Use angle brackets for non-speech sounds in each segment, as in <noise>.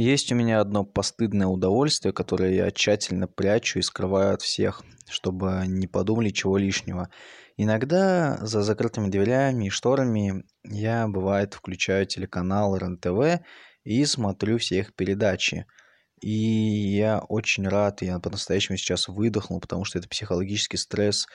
Есть у меня одно постыдное удовольствие, которое я тщательно прячу и скрываю от всех, чтобы не подумали чего лишнего. Иногда за закрытыми дверями и шторами я, бывает, включаю телеканал РЕН-ТВ и смотрю все их передачи. И я очень рад, я по-настоящему сейчас выдохнул, потому что это психологический стресс.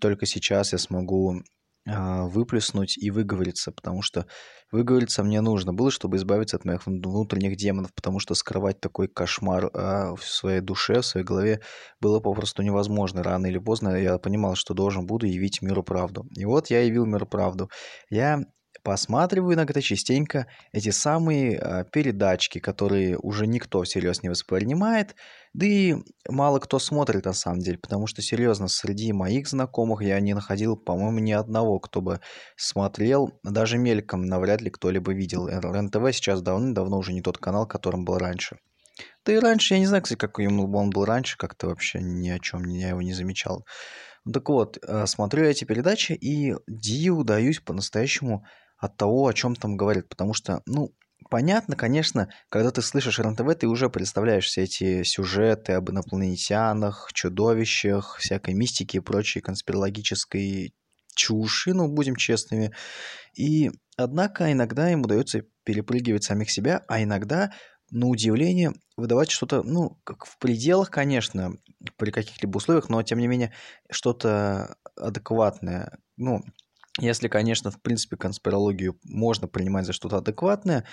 Только сейчас я смогу выплеснуть и выговориться, потому что выговориться мне нужно было, чтобы избавиться от моих внутренних демонов, потому что скрывать такой кошмар а, в своей душе, в своей голове было попросту невозможно. Рано или поздно я понимал, что должен буду явить миру правду. И вот я явил миру правду. Я посматриваю иногда частенько эти самые а, передачки, которые уже никто всерьез не воспринимает, да и мало кто смотрит на самом деле, потому что, серьезно, среди моих знакомых я не находил, по-моему, ни одного, кто бы смотрел, даже мельком навряд ли кто-либо видел. РЕН-ТВ сейчас давным-давно уже не тот канал, которым был раньше. Да и раньше, я не знаю, кстати, как он был раньше, как-то вообще ни о чем я его не замечал. Так вот, а, смотрю эти передачи и диву даюсь по-настоящему от того, о чем там говорят. Потому что, ну, понятно, конечно, когда ты слышишь РНТВ, ты уже представляешь все эти сюжеты об инопланетянах, чудовищах, всякой мистике и прочей конспирологической чуши, ну, будем честными. И, однако, иногда им удается перепрыгивать самих себя, а иногда, на удивление, выдавать что-то, ну, как в пределах, конечно, при каких-либо условиях, но, тем не менее, что-то адекватное. Ну, если, конечно, в принципе, конспирологию можно принимать за что-то адекватное,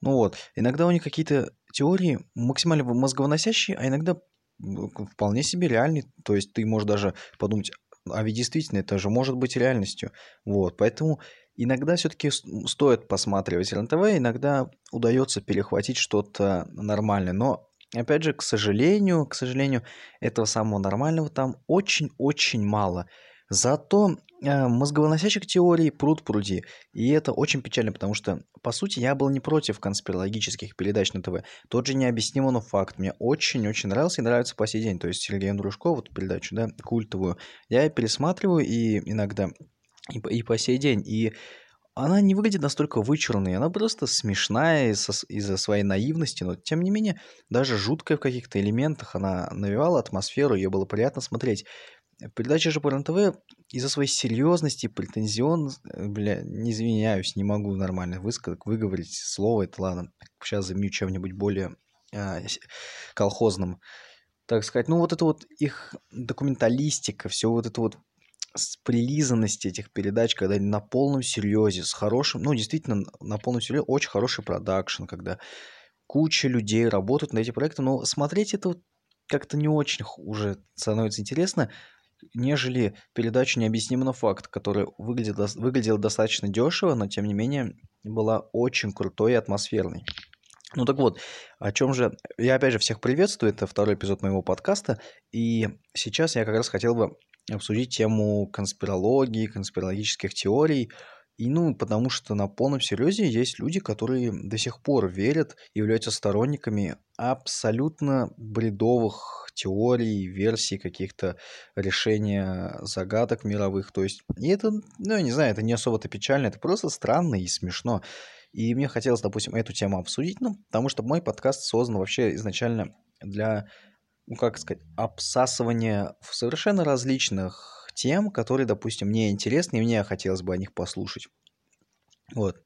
ну вот, иногда у них какие-то теории максимально мозговыносящие, а иногда вполне себе реальные. То есть ты можешь даже подумать, а ведь действительно это же может быть реальностью. Вот, поэтому иногда все-таки стоит посматривать РНТВ, иногда удается перехватить что-то нормальное. Но, опять же, к сожалению, к сожалению, этого самого нормального там очень-очень мало. Зато э, мозговыносящих теорий пруд пруди. И это очень печально, потому что, по сути, я был не против конспирологических передач на ТВ. Тот же необъяснимый, но факт мне очень-очень нравился и нравится по сей день. То есть Сергея Андрушкова, вот передачу, да, культовую, я пересматриваю и иногда, и, и по сей день. И она не выглядит настолько вычурной, она просто смешная из- из-за своей наивности, но тем не менее, даже жуткая в каких-то элементах, она навевала атмосферу, ее было приятно смотреть. Передача же по РЕН-ТВ из-за своей серьезности, претензион, э, бля, не извиняюсь, не могу нормально высказать, выговорить слово, это ладно, сейчас заменю чем-нибудь более э, колхозным. Так сказать, ну вот это вот их документалистика, все вот это вот с прилизанности этих передач, когда на полном серьезе, с хорошим, ну, действительно, на полном серьезе, очень хороший продакшн, когда куча людей работают на эти проекты, но смотреть это как-то не очень уже становится интересно, нежели передача «Необъяснимый факт», которая выглядела, выглядела достаточно дешево, но тем не менее была очень крутой и атмосферной. Ну так вот, о чем же... Я опять же всех приветствую, это второй эпизод моего подкаста, и сейчас я как раз хотел бы обсудить тему конспирологии, конспирологических теорий, и ну, потому что на полном серьезе есть люди, которые до сих пор верят, являются сторонниками абсолютно бредовых теорий, версий каких-то решения загадок мировых. То есть, и это, ну, я не знаю, это не особо-то печально, это просто странно и смешно. И мне хотелось, допустим, эту тему обсудить, ну, потому что мой подкаст создан вообще изначально для, ну, как сказать, обсасывания совершенно различных тем, которые, допустим, мне интересны, и мне хотелось бы о них послушать. Вот.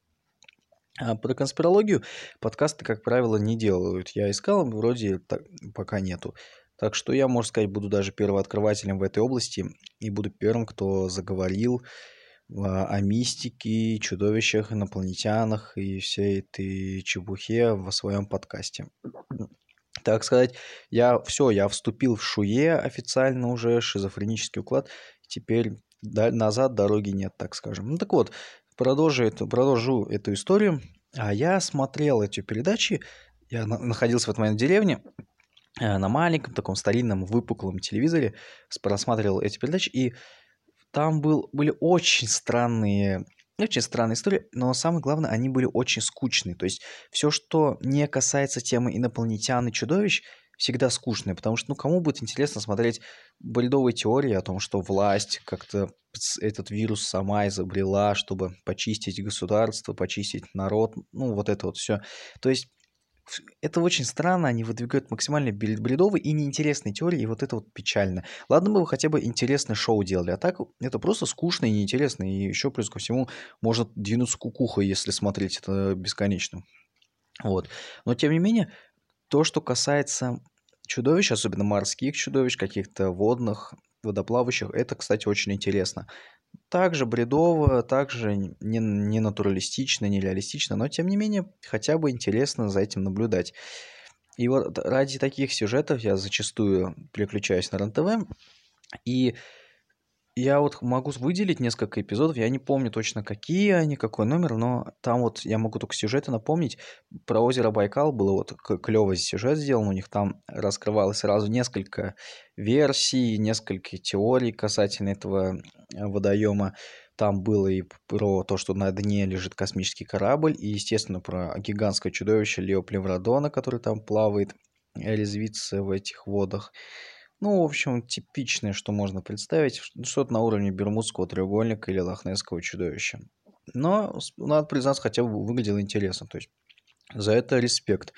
А про конспирологию подкасты, как правило, не делают. Я искал, вроде так, пока нету. Так что я, можно сказать, буду даже первооткрывателем в этой области и буду первым, кто заговорил а, о мистике, чудовищах, инопланетянах и всей этой чебухе в своем подкасте. Так сказать, я все, я вступил в шуе официально уже, шизофренический уклад. Теперь назад дороги нет, так скажем. Ну так вот, продолжу эту, продолжу эту историю. А я смотрел эти передачи, я находился в этот момент в деревне, Э, на маленьком таком старинном выпуклом телевизоре просматривал эти передачи, и там был, были очень странные очень странные истории, но самое главное, они были очень скучные. То есть все, что не касается темы инопланетян и чудовищ, всегда скучное, потому что, ну, кому будет интересно смотреть бредовые теории о том, что власть как-то этот вирус сама изобрела, чтобы почистить государство, почистить народ, ну, вот это вот все. То есть это очень странно, они выдвигают максимально бредовые и неинтересные теории, и вот это вот печально. Ладно бы вы хотя бы интересное шоу делали, а так это просто скучно и неинтересно, и еще плюс ко всему может двинуться кукуха, если смотреть это бесконечно. Вот. Но тем не менее, то, что касается чудовищ, особенно морских чудовищ, каких-то водных, водоплавающих, это, кстати, очень интересно. Также бредово, также не, не натуралистично, не реалистично, но тем не менее хотя бы интересно за этим наблюдать. И вот ради таких сюжетов я зачастую переключаюсь на РЕН-ТВ, и я вот могу выделить несколько эпизодов, я не помню точно какие они, какой номер, но там вот я могу только сюжеты напомнить. Про озеро Байкал было вот клевый сюжет сделан у них, там раскрывалось сразу несколько версий, несколько теорий касательно этого водоема. Там было и про то, что на дне лежит космический корабль, и, естественно, про гигантское чудовище Лео Плеврадона, который там плавает, резвится в этих водах. Ну, в общем, типичное, что можно представить, что-то на уровне Бермудского треугольника или Лохнесского чудовища. Но, надо признаться, хотя бы выглядело интересно. То есть за это респект.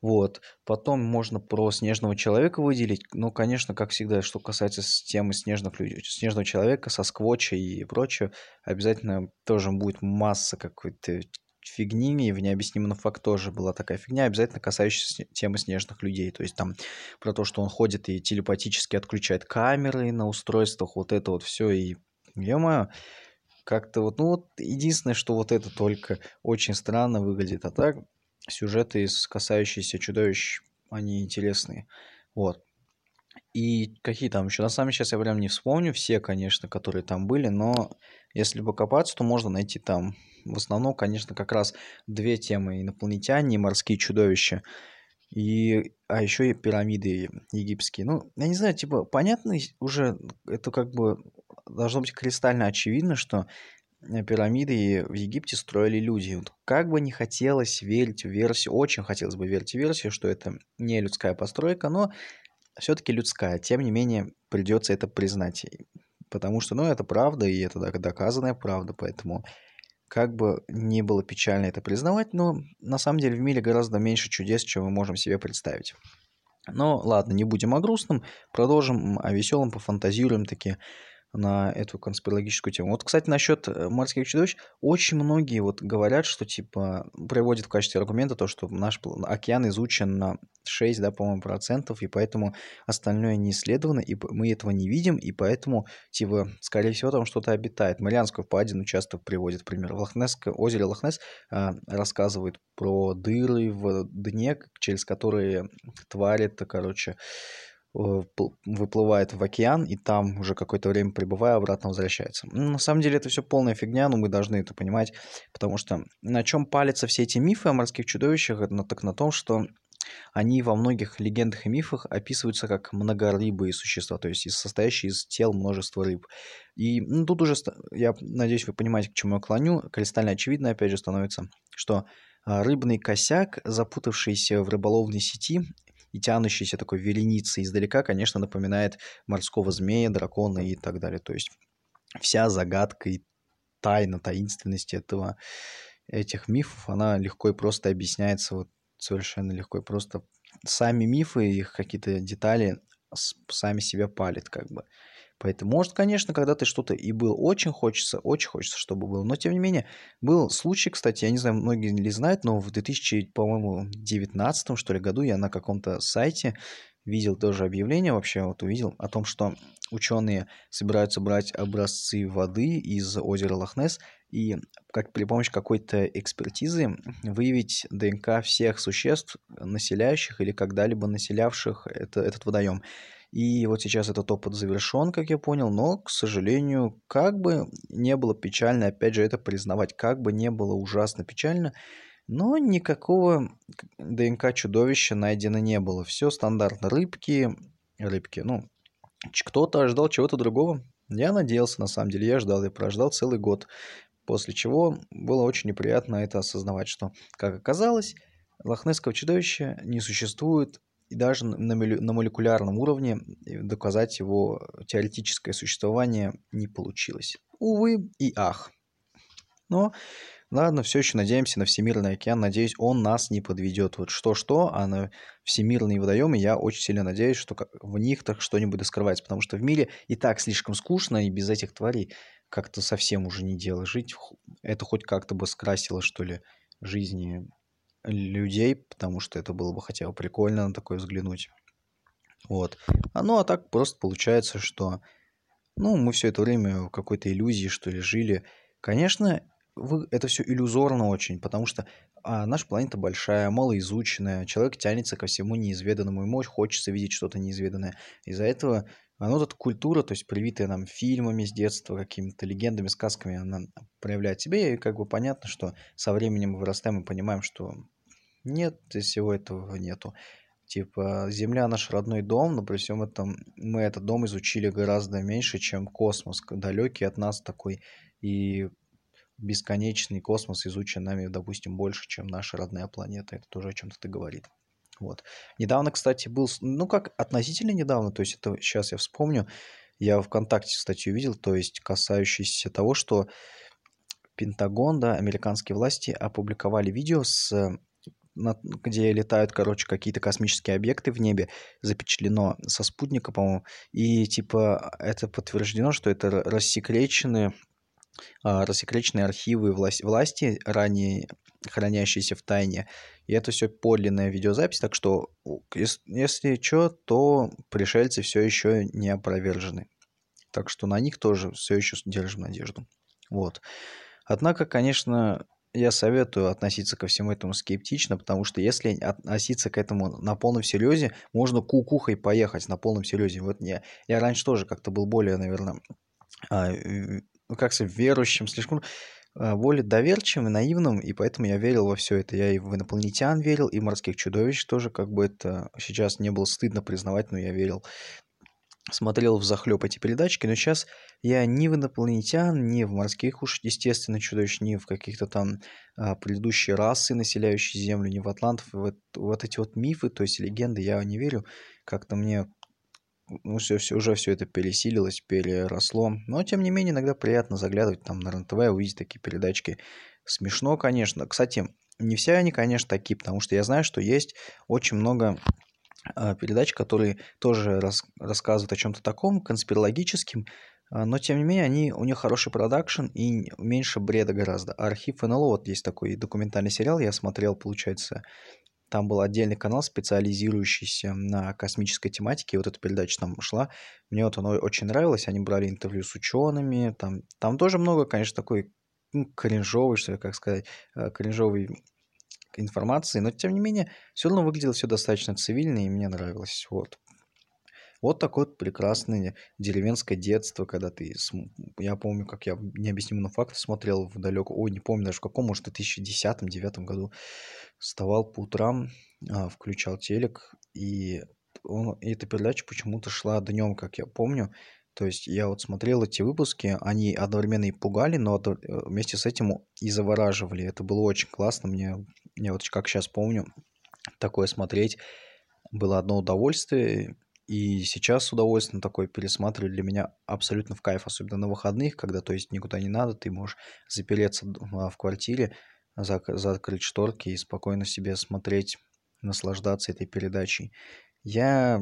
Вот. Потом можно про снежного человека выделить. Ну, конечно, как всегда, что касается темы снежных людей, снежного человека со сквотча и прочее, обязательно тоже будет масса какой-то фигни, в необъяснимом факт тоже была такая фигня, обязательно касающаяся темы снежных людей. То есть там про то, что он ходит и телепатически отключает камеры на устройствах, вот это вот все. И, ё как-то вот, ну вот единственное, что вот это только очень странно выглядит, а так сюжеты, касающиеся чудовищ, они интересные. Вот. И какие там еще? На самом деле сейчас я прям не вспомню все, конечно, которые там были, но если покопаться, то можно найти там в основном, конечно, как раз две темы. Инопланетяне и морские чудовища. И, а еще и пирамиды египетские. Ну, я не знаю, типа, понятно уже, это как бы должно быть кристально очевидно, что э, пирамиды в Египте строили люди. Вот как бы не хотелось верить в версию, очень хотелось бы верить в версию, что это не людская постройка, но все-таки людская. Тем не менее, придется это признать. Потому что, ну, это правда, и это доказанная правда, поэтому как бы не было печально это признавать, но на самом деле в мире гораздо меньше чудес, чем мы можем себе представить. Но ладно, не будем о грустном, продолжим о веселом, пофантазируем таки на эту конспирологическую тему. Вот, кстати, насчет э, морских чудовищ, очень многие вот говорят, что типа приводят в качестве аргумента то, что наш океан изучен на 6, да, по-моему, процентов, и поэтому остальное не исследовано, и мы этого не видим, и поэтому, типа, скорее всего, там что-то обитает. Марианскую впадину часто приводит пример. Лохнесское озере Лохнес а, рассказывает про дыры в дне, через которые твари-то, короче, выплывает в океан, и там уже какое-то время пребывая, обратно возвращается. На самом деле это все полная фигня, но мы должны это понимать, потому что на чем палятся все эти мифы о морских чудовищах, это так на том, что они во многих легендах и мифах описываются как многорыбые существа, то есть состоящие из тел множества рыб. И ну, тут уже, я надеюсь, вы понимаете, к чему я клоню, кристально очевидно, опять же, становится, что а, рыбный косяк, запутавшийся в рыболовной сети, и тянущийся такой вереницей издалека, конечно, напоминает морского змея, дракона и так далее. То есть вся загадка и тайна, таинственность этого, этих мифов, она легко и просто объясняется вот совершенно легко и просто. Сами мифы, их какие-то детали сами себя палят как бы. Поэтому, может, конечно, когда-то что-то и было очень хочется, очень хочется, чтобы было. Но, тем не менее, был случай, кстати, я не знаю, многие ли знают, но в 2000, по-моему, 19 что ли, году я на каком-то сайте видел тоже объявление вообще, вот увидел о том, что ученые собираются брать образцы воды из озера Лохнес и как при помощи какой-то экспертизы выявить ДНК всех существ, населяющих или когда-либо населявших это, этот водоем. И вот сейчас этот опыт завершен, как я понял, но, к сожалению, как бы не было печально, опять же, это признавать, как бы не было ужасно печально, но никакого ДНК чудовища найдено не было. Все стандартно. Рыбки, рыбки, ну, кто-то ожидал чего-то другого. Я надеялся, на самом деле, я ждал, я прождал целый год. После чего было очень неприятно это осознавать, что, как оказалось, лохнесского чудовища не существует, и даже на, на молекулярном уровне доказать его теоретическое существование не получилось. Увы и ах. Но ладно, все еще надеемся на Всемирный океан, надеюсь, он нас не подведет. Вот что-что, а на Всемирные водоемы я очень сильно надеюсь, что в них так что-нибудь скрывается, потому что в мире и так слишком скучно, и без этих тварей как-то совсем уже не дело жить. Это хоть как-то бы скрасило, что ли, жизни людей, потому что это было бы хотя бы прикольно на такое взглянуть. Вот. А, ну, а так просто получается, что ну, мы все это время в какой-то иллюзии, что ли, жили. Конечно, вы, это все иллюзорно очень, потому что а, наша планета большая, малоизученная, человек тянется ко всему неизведанному, ему хочется видеть что-то неизведанное. Из-за этого оно тут культура, то есть привитая нам фильмами с детства, какими-то легендами, сказками, она проявляет себя, и как бы понятно, что со временем мы вырастаем и понимаем, что нет, всего этого нету. Типа, Земля наш родной дом, но при всем этом мы этот дом изучили гораздо меньше, чем космос, далекий от нас такой. И бесконечный космос изучен нами, допустим, больше, чем наша родная планета. Это тоже о чем-то говорит. Вот. Недавно, кстати, был, ну как относительно недавно, то есть это сейчас я вспомню, я ВКонтакте статью видел, то есть касающийся того, что Пентагон, да, американские власти опубликовали видео с где летают, короче, какие-то космические объекты в небе, запечатлено со спутника, по-моему, и типа это подтверждено, что это рассекреченные, а, рассекреченные архивы власти, власти, ранее хранящиеся в тайне. И это все подлинная видеозапись, так что если, что, то пришельцы все еще не опровержены. Так что на них тоже все еще держим надежду. Вот. Однако, конечно, я советую относиться ко всему этому скептично, потому что если относиться к этому на полном серьезе, можно кукухой поехать на полном серьезе. Вот я, я раньше тоже как-то был более, наверное, а, как сказать, верующим, слишком более доверчивым и наивным, и поэтому я верил во все это. Я и в инопланетян верил, и в морских чудовищ тоже, как бы это сейчас не было стыдно признавать, но я верил смотрел в захлеб эти передачки, но сейчас я ни в инопланетян, ни в морских уж, естественно, чудовищ, ни в каких-то там а, предыдущие расы, населяющие Землю, ни в атлантов, вот, вот эти вот мифы, то есть легенды, я не верю. Как-то мне ну, все, все, уже все это пересилилось, переросло. Но, тем не менее, иногда приятно заглядывать там на РНТВ, увидеть такие передачки. Смешно, конечно. Кстати, не все они, конечно, такие, потому что я знаю, что есть очень много а, передач, которые тоже рас, рассказывают о чем-то таком конспирологическим, а, но тем не менее они, у них хороший продакшн и меньше бреда гораздо. Архив НЛО, вот есть такой документальный сериал, я смотрел, получается, там был отдельный канал, специализирующийся на космической тематике, вот эта передача там шла. Мне вот оно очень нравилось, они брали интервью с учеными, там, там тоже много, конечно, такой ну, кринжовый, что ли, как сказать, э, кринжовый информации, но тем не менее все равно выглядело все достаточно цивильно и мне нравилось. Вот. Вот такое вот прекрасное деревенское детство, когда ты... Я помню, как я необъяснимый факт смотрел в далеком... Ой, не помню даже в каком, может, в 2010-2009 году. Вставал по утрам, а, включал телек, и, он, и эта передача почему-то шла днем, как я помню. То есть я вот смотрел эти выпуски, они одновременно и пугали, но э, вместе с этим и завораживали. Это было очень классно, мне я вот как сейчас помню, такое смотреть было одно удовольствие. И сейчас с удовольствием такое пересматривать для меня абсолютно в кайф, особенно на выходных, когда, то есть, никуда не надо, ты можешь запереться в квартире, зак- закрыть шторки и спокойно себе смотреть, наслаждаться этой передачей. Я,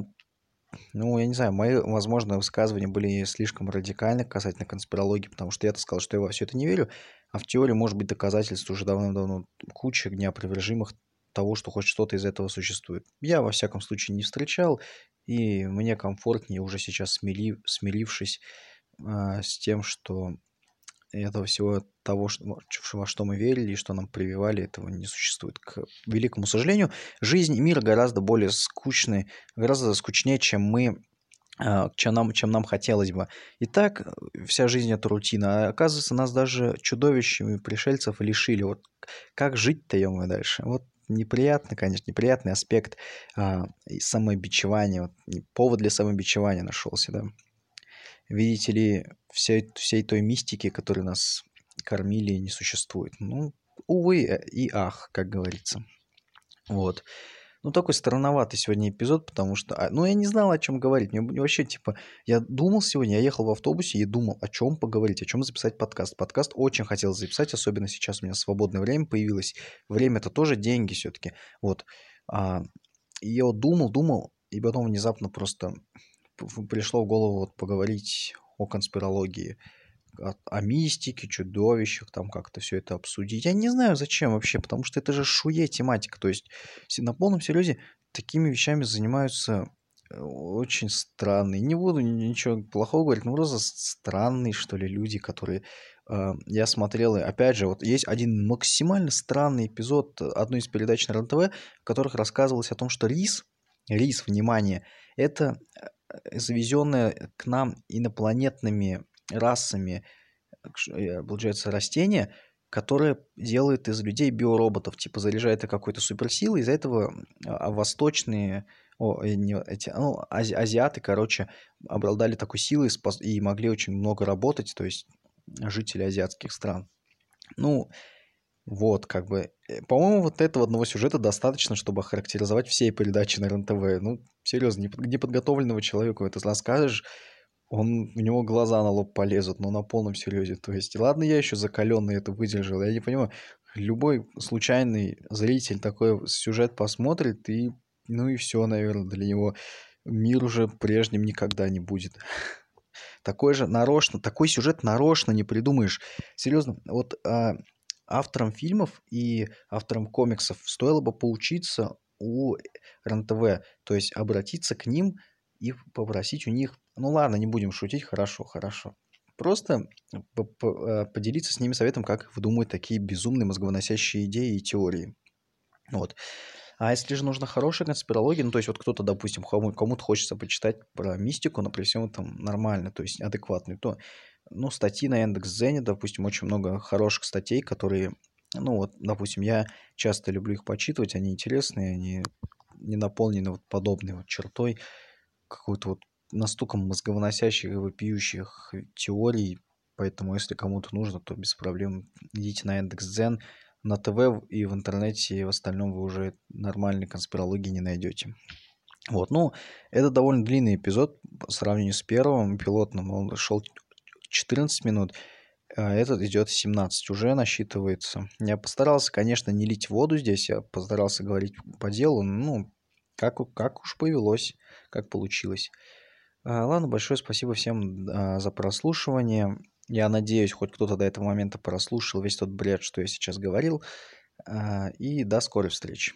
ну, я не знаю, мои, возможно, высказывания были слишком радикальны касательно конспирологии, потому что я-то сказал, что я во все это не верю, а в теории может быть доказательств уже давно-давно куча неопровержимых того, что хоть что-то из этого существует. Я, во всяком случае, не встречал, и мне комфортнее уже сейчас, смирив, смирившись э, с тем, что этого всего того, что, во что мы верили и что нам прививали, этого не существует. К великому сожалению, жизнь и мир гораздо более скучны, гораздо скучнее, чем мы а, чем нам, чем нам хотелось бы. И так э, вся жизнь это рутина. А оказывается, нас даже чудовищами пришельцев лишили. Вот как жить-то, ё дальше? Вот неприятно, конечно, неприятный аспект а, самобичевания. Вот, повод для самобичевания нашелся, да. Видите ли, всей, всей той мистики, которой нас кормили, не существует. Ну, увы и ах, как говорится. Вот. Ну, такой странноватый сегодня эпизод, потому что, а, ну, я не знал, о чем говорить. Мне вообще, типа, я думал сегодня, я ехал в автобусе и думал, о чем поговорить, о чем записать подкаст. Подкаст очень хотел записать, особенно сейчас у меня свободное время появилось. Время это тоже деньги все-таки. Вот. А, и я вот думал, думал, и потом внезапно просто пришло в голову вот поговорить о конспирологии о, о мистике, чудовищах, там как-то все это обсудить. Я не знаю, зачем вообще, потому что это же шуе тематика. То есть на полном серьезе такими вещами занимаются э, очень странные. Не буду ничего плохого говорить, но просто странные, что ли, люди, которые... Э, я смотрел, и опять же, вот есть один максимально странный эпизод одной из передач на РНТВ, в которых рассказывалось о том, что рис, рис, внимание, это э, завезенное к нам инопланетными расами, э, получается, растения, которое делает из людей биороботов, типа заряжает их какой-то суперсилой, из-за этого а, восточные, о, э, не, эти, ну, ази, азиаты, короче, обладали такой силой спас, и могли очень много работать, то есть жители азиатских стран. Ну, вот, как бы, э, по-моему, вот этого одного сюжета достаточно, чтобы охарактеризовать все передачи на РНТВ. Ну, серьезно, неподготовленного человеку это расскажешь, он, у него глаза на лоб полезут, но на полном серьезе. То есть, ладно, я еще закаленный это выдержал. Я не понимаю, любой случайный зритель такой сюжет посмотрит, и ну и все, наверное, для него мир уже прежним никогда не будет. <laughs> Такой же нарочно, такой сюжет нарочно не придумаешь. Серьезно, вот а, авторам фильмов и авторам комиксов стоило бы поучиться у РНТВ, то есть обратиться к ним и попросить у них, ну ладно, не будем шутить, хорошо, хорошо. Просто э, поделиться с ними советом, как выдумывать такие безумные мозговыносящие идеи и теории. Вот. А если же нужна хорошая конспирология, ну, то есть вот кто-то, допустим, кому-то хочется почитать про мистику, но при всем этом нормально, то есть адекватный, то, ну, статьи на Яндекс.Зене, допустим, очень много хороших статей, которые, ну, вот, допустим, я часто люблю их почитывать, они интересные, они не наполнены вот подобной вот чертой, какой-то вот настолько мозговыносящих и вопиющих теорий, поэтому если кому-то нужно, то без проблем идите на Яндекс.Дзен, на ТВ и в интернете, и в остальном вы уже нормальной конспирологии не найдете. Вот, ну, это довольно длинный эпизод по сравнению с первым пилотным, он шел 14 минут, а этот идет 17, уже насчитывается. Я постарался, конечно, не лить воду здесь, я постарался говорить по делу, ну, как, как уж повелось, как получилось. А, ладно, большое спасибо всем а, за прослушивание. Я надеюсь, хоть кто-то до этого момента прослушал весь тот бред, что я сейчас говорил. А, и до скорой встречи.